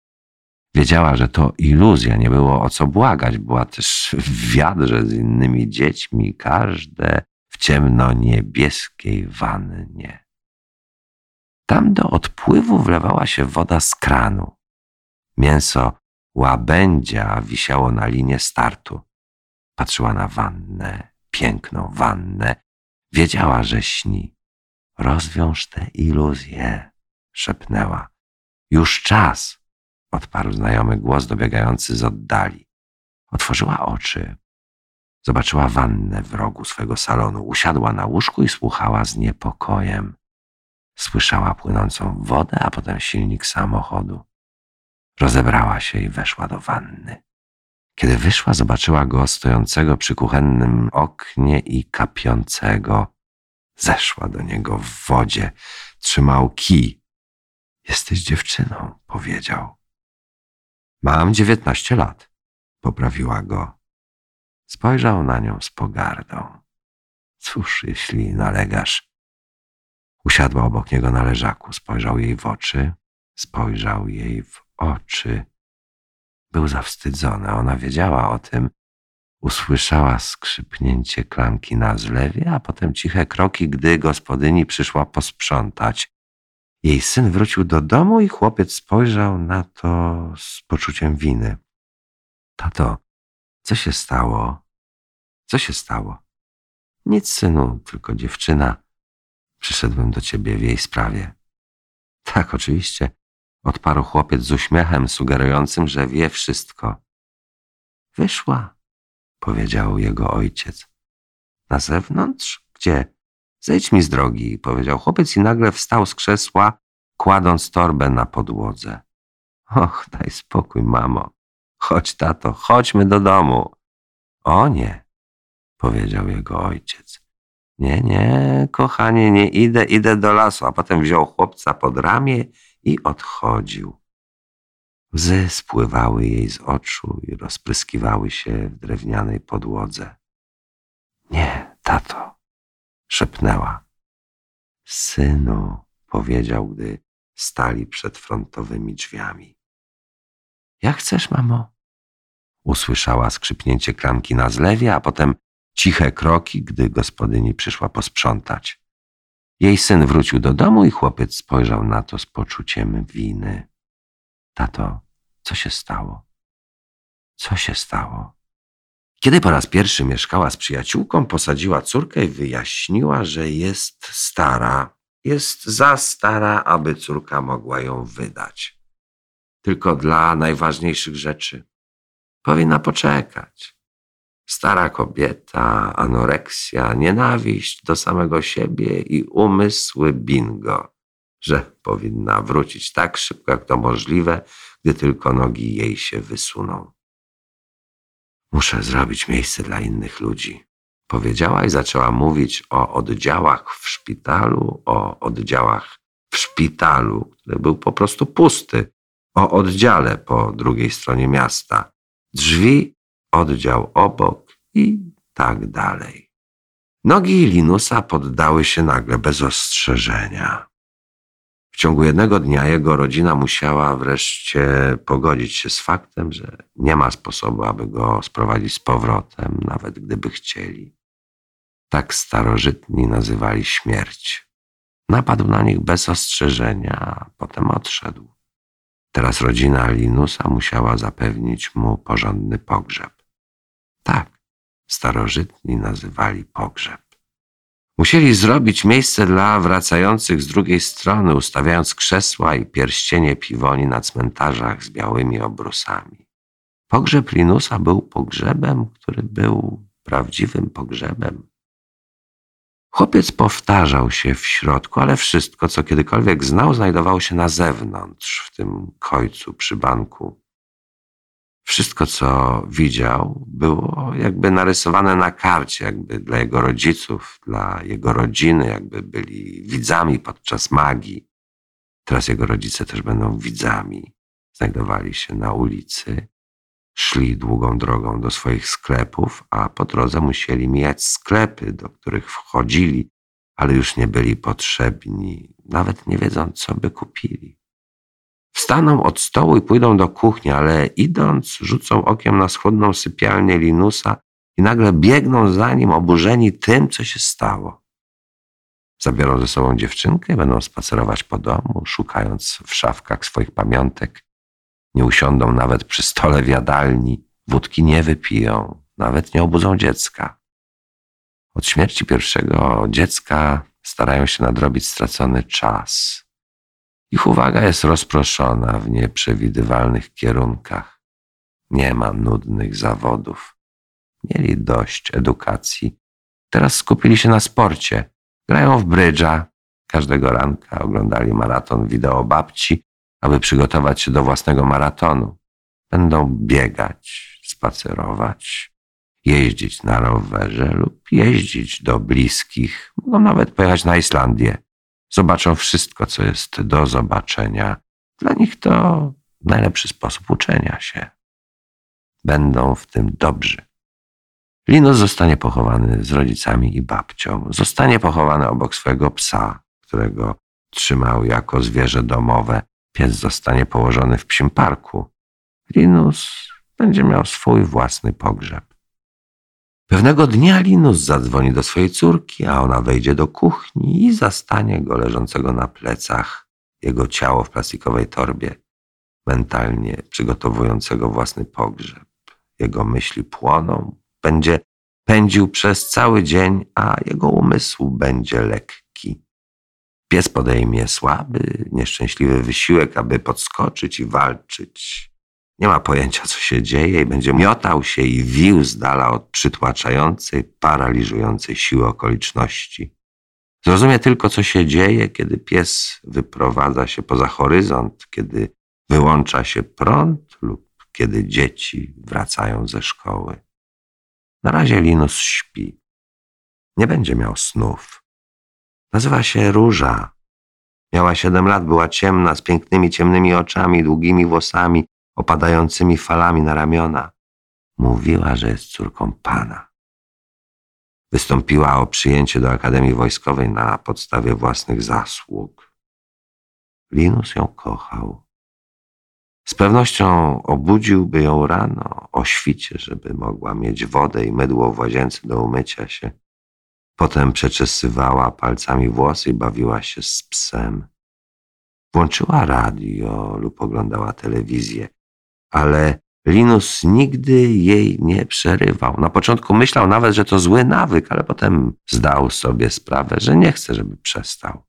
Wiedziała, że to iluzja, nie było o co błagać. Była też w wiadrze z innymi dziećmi, każde w ciemno-niebieskiej wannie. Tam do odpływu wlewała się woda z kranu. Mięso łabędzia wisiało na linie startu. Patrzyła na wannę, piękną wannę. Wiedziała, że śni. Rozwiąż tę iluzję, szepnęła. Już czas, odparł znajomy głos dobiegający z oddali. Otworzyła oczy. Zobaczyła wannę w rogu swego salonu. Usiadła na łóżku i słuchała z niepokojem. Słyszała płynącą wodę, a potem silnik samochodu. Rozebrała się i weszła do wanny. Kiedy wyszła, zobaczyła go stojącego przy kuchennym oknie i kapiącego. Zeszła do niego w wodzie, trzymał kij. Jesteś dziewczyną, powiedział. Mam dziewiętnaście lat, poprawiła go. Spojrzał na nią z pogardą. Cóż, jeśli nalegasz. Usiadła obok niego na leżaku, spojrzał jej w oczy, spojrzał jej w oczy. Był zawstydzony, ona wiedziała o tym. Usłyszała skrzypnięcie klamki na zlewie, a potem ciche kroki, gdy gospodyni przyszła posprzątać. Jej syn wrócił do domu i chłopiec spojrzał na to z poczuciem winy. Tato, co się stało? Co się stało? Nic, synu, tylko dziewczyna. Przyszedłem do ciebie w jej sprawie. Tak, oczywiście, odparł chłopiec z uśmiechem sugerującym, że wie wszystko. Wyszła, powiedział jego ojciec. Na zewnątrz? Gdzie? Zejdź mi z drogi, powiedział chłopiec i nagle wstał z krzesła, kładąc torbę na podłodze. Och, daj spokój, mamo. Chodź, tato, chodźmy do domu. O nie, powiedział jego ojciec. Nie, nie, kochanie, nie idę, idę do lasu, a potem wziął chłopca pod ramię i odchodził. Łzy spływały jej z oczu i rozpryskiwały się w drewnianej podłodze. Nie, tato, szepnęła. Synu, powiedział, gdy stali przed frontowymi drzwiami. Jak chcesz, mamo? Usłyszała skrzypnięcie klamki na zlewie, a potem ciche kroki, gdy gospodyni przyszła posprzątać. Jej syn wrócił do domu i chłopiec spojrzał na to z poczuciem winy. Tato, co się stało? Co się stało? Kiedy po raz pierwszy mieszkała z przyjaciółką, posadziła córkę i wyjaśniła, że jest stara. Jest za stara, aby córka mogła ją wydać. Tylko dla najważniejszych rzeczy. Powinna poczekać. Stara kobieta, anoreksja, nienawiść do samego siebie i umysły bingo, że powinna wrócić tak szybko, jak to możliwe, gdy tylko nogi jej się wysuną. Muszę zrobić miejsce dla innych ludzi, powiedziała i zaczęła mówić o oddziałach w szpitalu, o oddziałach w szpitalu, który był po prostu pusty, o oddziale po drugiej stronie miasta. Drzwi, oddział obok i tak dalej. Nogi Linusa poddały się nagle bez ostrzeżenia. W ciągu jednego dnia jego rodzina musiała wreszcie pogodzić się z faktem, że nie ma sposobu, aby go sprowadzić z powrotem, nawet gdyby chcieli. Tak starożytni nazywali śmierć. Napadł na nich bez ostrzeżenia, a potem odszedł. Teraz rodzina Linusa musiała zapewnić mu porządny pogrzeb. Tak, starożytni nazywali pogrzeb. Musieli zrobić miejsce dla wracających z drugiej strony, ustawiając krzesła i pierścienie piwoni na cmentarzach z białymi obrusami. Pogrzeb Linusa był pogrzebem, który był prawdziwym pogrzebem. Chłopiec powtarzał się w środku, ale wszystko, co kiedykolwiek znał, znajdowało się na zewnątrz, w tym kojcu przy banku. Wszystko, co widział, było jakby narysowane na karcie, jakby dla jego rodziców, dla jego rodziny, jakby byli widzami podczas magii. Teraz jego rodzice też będą widzami. Znajdowali się na ulicy, szli długą drogą do swoich sklepów, a po drodze musieli mijać sklepy, do których wchodzili, ale już nie byli potrzebni, nawet nie wiedząc, co by kupili. Wstaną od stołu i pójdą do kuchni, ale idąc rzucą okiem na schłodną sypialnię Linusa i nagle biegną za nim oburzeni tym, co się stało. Zabiorą ze sobą dziewczynkę i będą spacerować po domu, szukając w szafkach swoich pamiątek. Nie usiądą nawet przy stole w jadalni, wódki nie wypiją, nawet nie obudzą dziecka. Od śmierci pierwszego dziecka starają się nadrobić stracony czas. Ich uwaga jest rozproszona w nieprzewidywalnych kierunkach. Nie ma nudnych zawodów. Mieli dość edukacji. Teraz skupili się na sporcie. Grają w brydża. Każdego ranka oglądali maraton wideo babci, aby przygotować się do własnego maratonu. Będą biegać, spacerować, jeździć na rowerze lub jeździć do bliskich. Mogą nawet pojechać na Islandię zobaczą wszystko, co jest do zobaczenia. Dla nich to najlepszy sposób uczenia się. Będą w tym dobrzy. Linus zostanie pochowany z rodzicami i babcią. Zostanie pochowany obok swojego psa, którego trzymał jako zwierzę domowe. Pies zostanie położony w psim parku. Linus będzie miał swój własny pogrzeb. Pewnego dnia Linus zadzwoni do swojej córki, a ona wejdzie do kuchni i zastanie go leżącego na plecach, jego ciało w plastikowej torbie, mentalnie przygotowującego własny pogrzeb. Jego myśli płoną, będzie pędził przez cały dzień, a jego umysł będzie lekki. Pies podejmie słaby, nieszczęśliwy wysiłek, aby podskoczyć i walczyć. Nie ma pojęcia, co się dzieje i będzie miotał się i wił z dala od przytłaczającej, paraliżującej siły okoliczności. Zrozumie tylko, co się dzieje, kiedy pies wyprowadza się poza horyzont, kiedy wyłącza się prąd lub kiedy dzieci wracają ze szkoły. Na razie Linus śpi. Nie będzie miał snów. Nazywa się Róża. Miała siedem lat, była ciemna, z pięknymi ciemnymi oczami, długimi włosami, opadającymi falami na ramiona. Mówiła, że jest córką pana. Wystąpiła o przyjęcie do Akademii Wojskowej na podstawie własnych zasług. Linus ją kochał. Z pewnością obudziłby ją rano o świcie, żeby mogła mieć wodę i mydło w łazience do umycia się. Potem przeczesywała palcami włosy i bawiła się z psem. Włączyła radio lub oglądała telewizję ale Linus nigdy jej nie przerywał. Na początku myślał nawet, że to zły nawyk, ale potem zdał sobie sprawę, że nie chce, żeby przestał.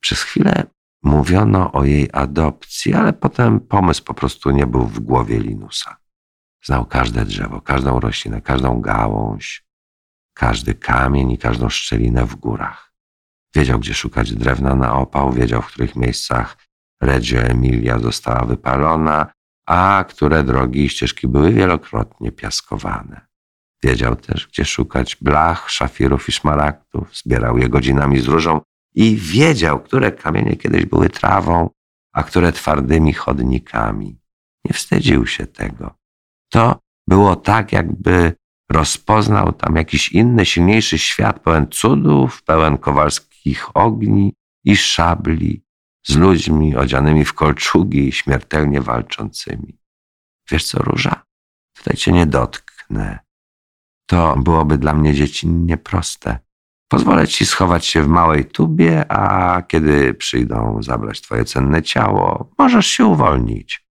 Przez chwilę mówiono o jej adopcji, ale potem pomysł po prostu nie był w głowie Linusa. Znał każde drzewo, każdą roślinę, każdą gałąź, każdy kamień i każdą szczelinę w górach. Wiedział, gdzie szukać drewna na opał, wiedział, w których miejscach Reggio Emilia została wypalona, a które drogi i ścieżki były wielokrotnie piaskowane. Wiedział też, gdzie szukać blach, szafirów i szmaragdów, zbierał je godzinami z różą i wiedział, które kamienie kiedyś były trawą, a które twardymi chodnikami. Nie wstydził się tego. To było tak, jakby rozpoznał tam jakiś inny, silniejszy świat, pełen cudów, pełen kowalskich ogni i szabli, z ludźmi odzianymi w kolczugi i śmiertelnie walczącymi. Wiesz co, Róża? Tutaj cię nie dotknę. To byłoby dla mnie dziecinnie proste. Pozwolę ci schować się w małej tubie, a kiedy przyjdą zabrać twoje cenne ciało, możesz się uwolnić.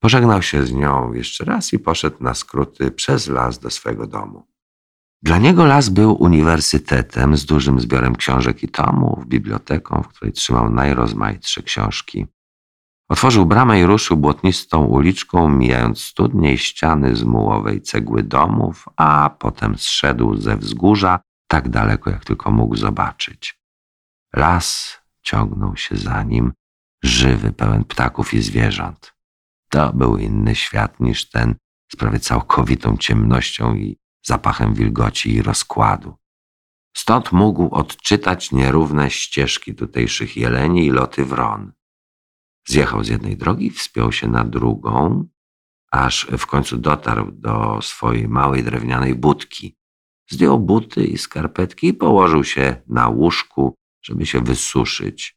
Pożegnał się z nią jeszcze raz i poszedł na skróty przez las do swego domu. Dla niego las był uniwersytetem z dużym zbiorem książek i tomów, biblioteką, w której trzymał najrozmaitsze książki. Otworzył bramę i ruszył błotnistą uliczką, mijając studnie i ściany z mułowej cegły domów, a potem zszedł ze wzgórza tak daleko, jak tylko mógł zobaczyć. Las ciągnął się za nim, żywy, pełen ptaków i zwierząt. To był inny świat niż ten z prawie całkowitą ciemnością i zapachem wilgoci i rozkładu. Stąd mógł odczytać nierówne ścieżki tutejszych jeleni i loty wron. Zjechał z jednej drogi, wspiął się na drugą, aż w końcu dotarł do swojej małej drewnianej budki. Zdjął buty i skarpetki i położył się na łóżku, żeby się wysuszyć.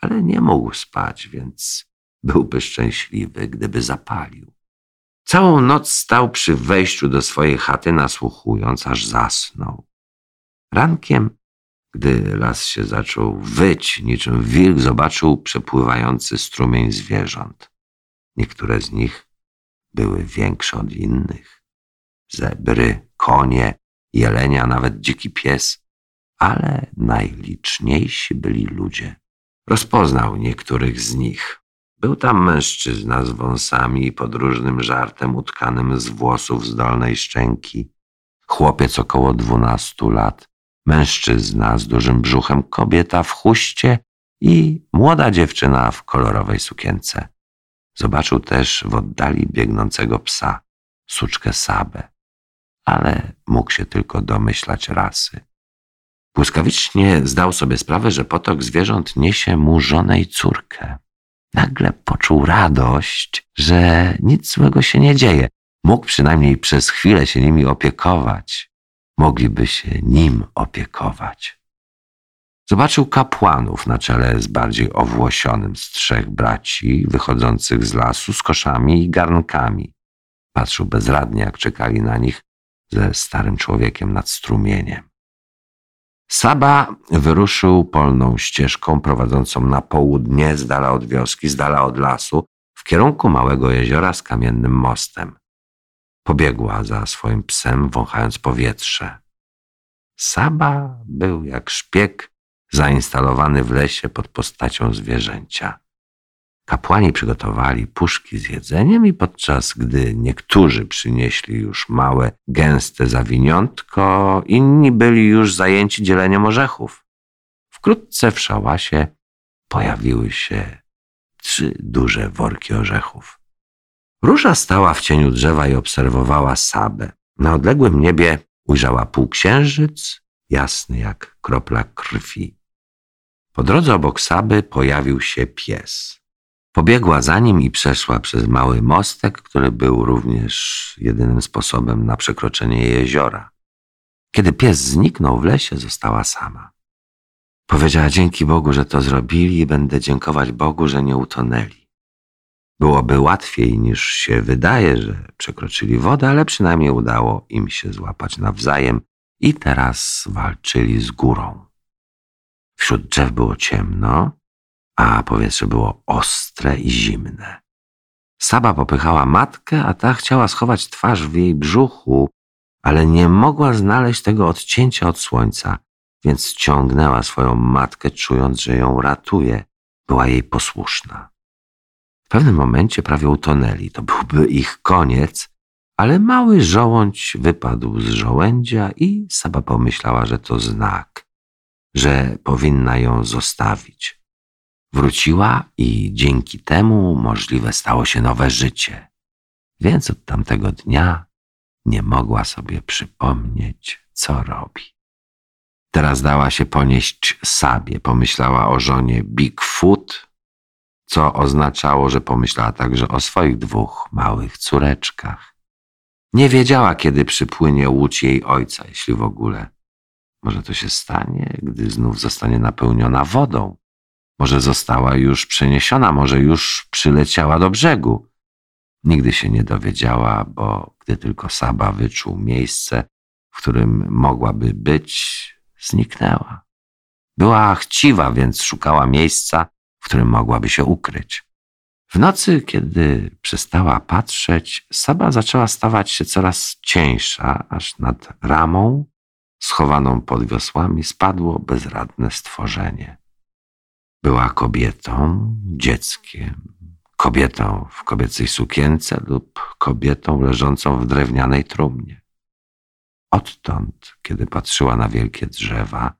Ale nie mógł spać, więc byłby szczęśliwy, gdyby zapalił. Całą noc stał przy wejściu do swojej chaty, nasłuchując, aż zasnął. Rankiem, gdy las się zaczął wyć, niczym wilk zobaczył przepływający strumień zwierząt. Niektóre z nich były większe od innych. Zebry, konie, jelenia, nawet dziki pies, ale najliczniejsi byli ludzie. Rozpoznał niektórych z nich. Był tam mężczyzna z wąsami i podróżnym żartem utkanym z włosów z dolnej szczęki, chłopiec około dwunastu lat, mężczyzna z dużym brzuchem, kobieta w chuście i młoda dziewczyna w kolorowej sukience. Zobaczył też w oddali biegnącego psa, suczkę Sabę, ale mógł się tylko domyślać rasy. Błyskawicznie zdał sobie sprawę, że potok zwierząt niesie mu żonę i córkę. Nagle poczuł radość, że nic złego się nie dzieje. Mógł przynajmniej przez chwilę się nimi opiekować. Mogliby się nim opiekować. Zobaczył kapłanów na czele z bardziej owłosionym z trzech braci, wychodzących z lasu z koszami i garnkami. Patrzył bezradnie, jak czekali na nich ze starym człowiekiem nad strumieniem. Saba wyruszył polną ścieżką prowadzącą na południe, z dala od wioski, z dala od lasu, w kierunku małego jeziora z kamiennym mostem. Pobiegła za swoim psem, wąchając powietrze. Saba był jak szpieg zainstalowany w lesie pod postacią zwierzęcia. Kapłani przygotowali puszki z jedzeniem i podczas gdy niektórzy przynieśli już małe, gęste zawiniątko, inni byli już zajęci dzieleniem orzechów. Wkrótce w szałasie pojawiły się trzy duże worki orzechów. Róża stała w cieniu drzewa i obserwowała Sabę. Na odległym niebie ujrzała półksiężyc, jasny jak kropla krwi. Po drodze obok Saby pojawił się pies. Pobiegła za nim i przeszła przez mały mostek, który był również jedynym sposobem na przekroczenie jeziora. Kiedy pies zniknął w lesie, została sama. Powiedziała dzięki Bogu, że to zrobili i będę dziękować Bogu, że nie utonęli. Byłoby łatwiej niż się wydaje, że przekroczyli wodę, ale przynajmniej udało im się złapać nawzajem i teraz walczyli z górą. Wśród drzew było ciemno, a powietrze było ostre i zimne. Saba popychała matkę, a ta chciała schować twarz w jej brzuchu, ale nie mogła znaleźć tego odcięcia od słońca, więc ciągnęła swoją matkę, czując, że ją ratuje. Była jej posłuszna. W pewnym momencie prawie utonęli. To byłby ich koniec, ale mały żołądź wypadł z żołędzia i Saba pomyślała, że to znak, że powinna ją zostawić. Wróciła i dzięki temu możliwe stało się nowe życie. Więc od tamtego dnia nie mogła sobie przypomnieć, co robi. Teraz dała się ponieść Sabie, pomyślała o żonie Bigfoot, co oznaczało, że pomyślała także o swoich dwóch małych córeczkach. Nie wiedziała, kiedy przypłynie łódź jej ojca, jeśli w ogóle. Może to się stanie, gdy znów zostanie napełniona wodą. Może została już przeniesiona, może już przyleciała do brzegu. Nigdy się nie dowiedziała, bo gdy tylko Saba wyczuł miejsce, w którym mogłaby być, zniknęła. Była chciwa, więc szukała miejsca, w którym mogłaby się ukryć. W nocy, kiedy przestała patrzeć, Saba zaczęła stawać się coraz cieńsza, aż nad ramą, schowaną pod wiosłami, spadło bezradne stworzenie. Była kobietą, dzieckiem, kobietą w kobiecej sukience lub kobietą leżącą w drewnianej trumnie. Odtąd, kiedy patrzyła na wielkie drzewa,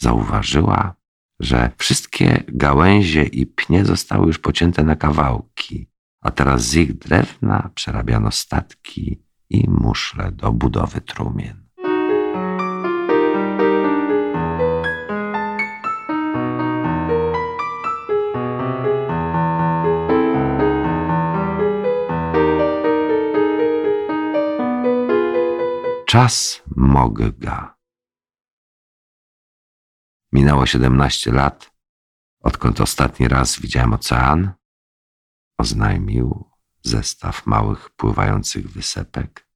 zauważyła, że wszystkie gałęzie i pnie zostały już pocięte na kawałki, a teraz z ich drewna przerabiano statki i muszle do budowy trumien. Czas Mogga. Minęło siedemnaście lat, odkąd ostatni raz widziałem ocean, oznajmił zestaw małych pływających wysepek.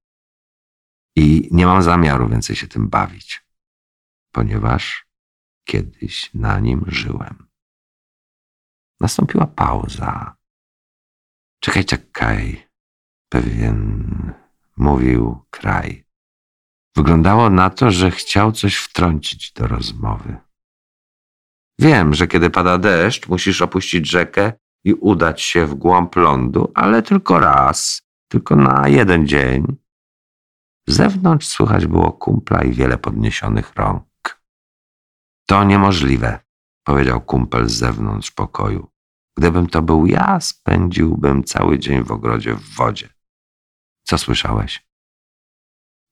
I nie mam zamiaru więcej się tym bawić, ponieważ kiedyś na nim żyłem. Nastąpiła pauza. Czekaj, czekaj. Pewien mówił kraj. Wyglądało na to, że chciał coś wtrącić do rozmowy. Wiem, że kiedy pada deszcz, musisz opuścić rzekę i udać się w głąb lądu, ale tylko raz, tylko na jeden dzień. Z zewnątrz słychać było kumpla i wiele podniesionych rąk. To niemożliwe, powiedział kumpel z zewnątrz pokoju. Gdybym to był ja, spędziłbym cały dzień w ogrodzie w wodzie. Co słyszałeś?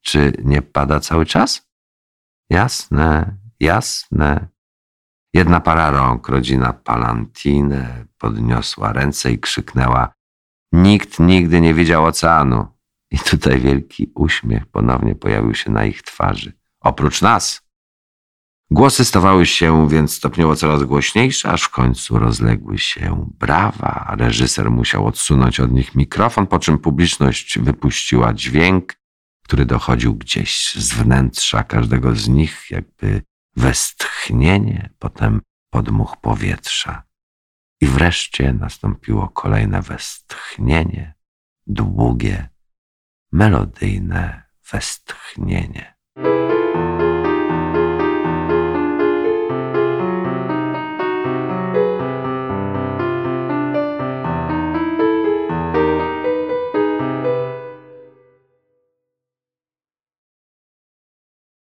Czy nie pada cały czas? Jasne, jasne. Jedna para rąk, rodzina Palantine, podniosła ręce i krzyknęła Nikt nigdy nie widział oceanu. I tutaj wielki uśmiech ponownie pojawił się na ich twarzy. Oprócz nas. Głosy stawały się więc stopniowo coraz głośniejsze, aż w końcu rozległy się brawa. Reżyser musiał odsunąć od nich mikrofon, po czym publiczność wypuściła dźwięk, który dochodził gdzieś z wnętrza każdego z nich, jakby westchnienie, potem podmuch powietrza. I wreszcie nastąpiło kolejne westchnienie, długie, melodyjne westchnienie.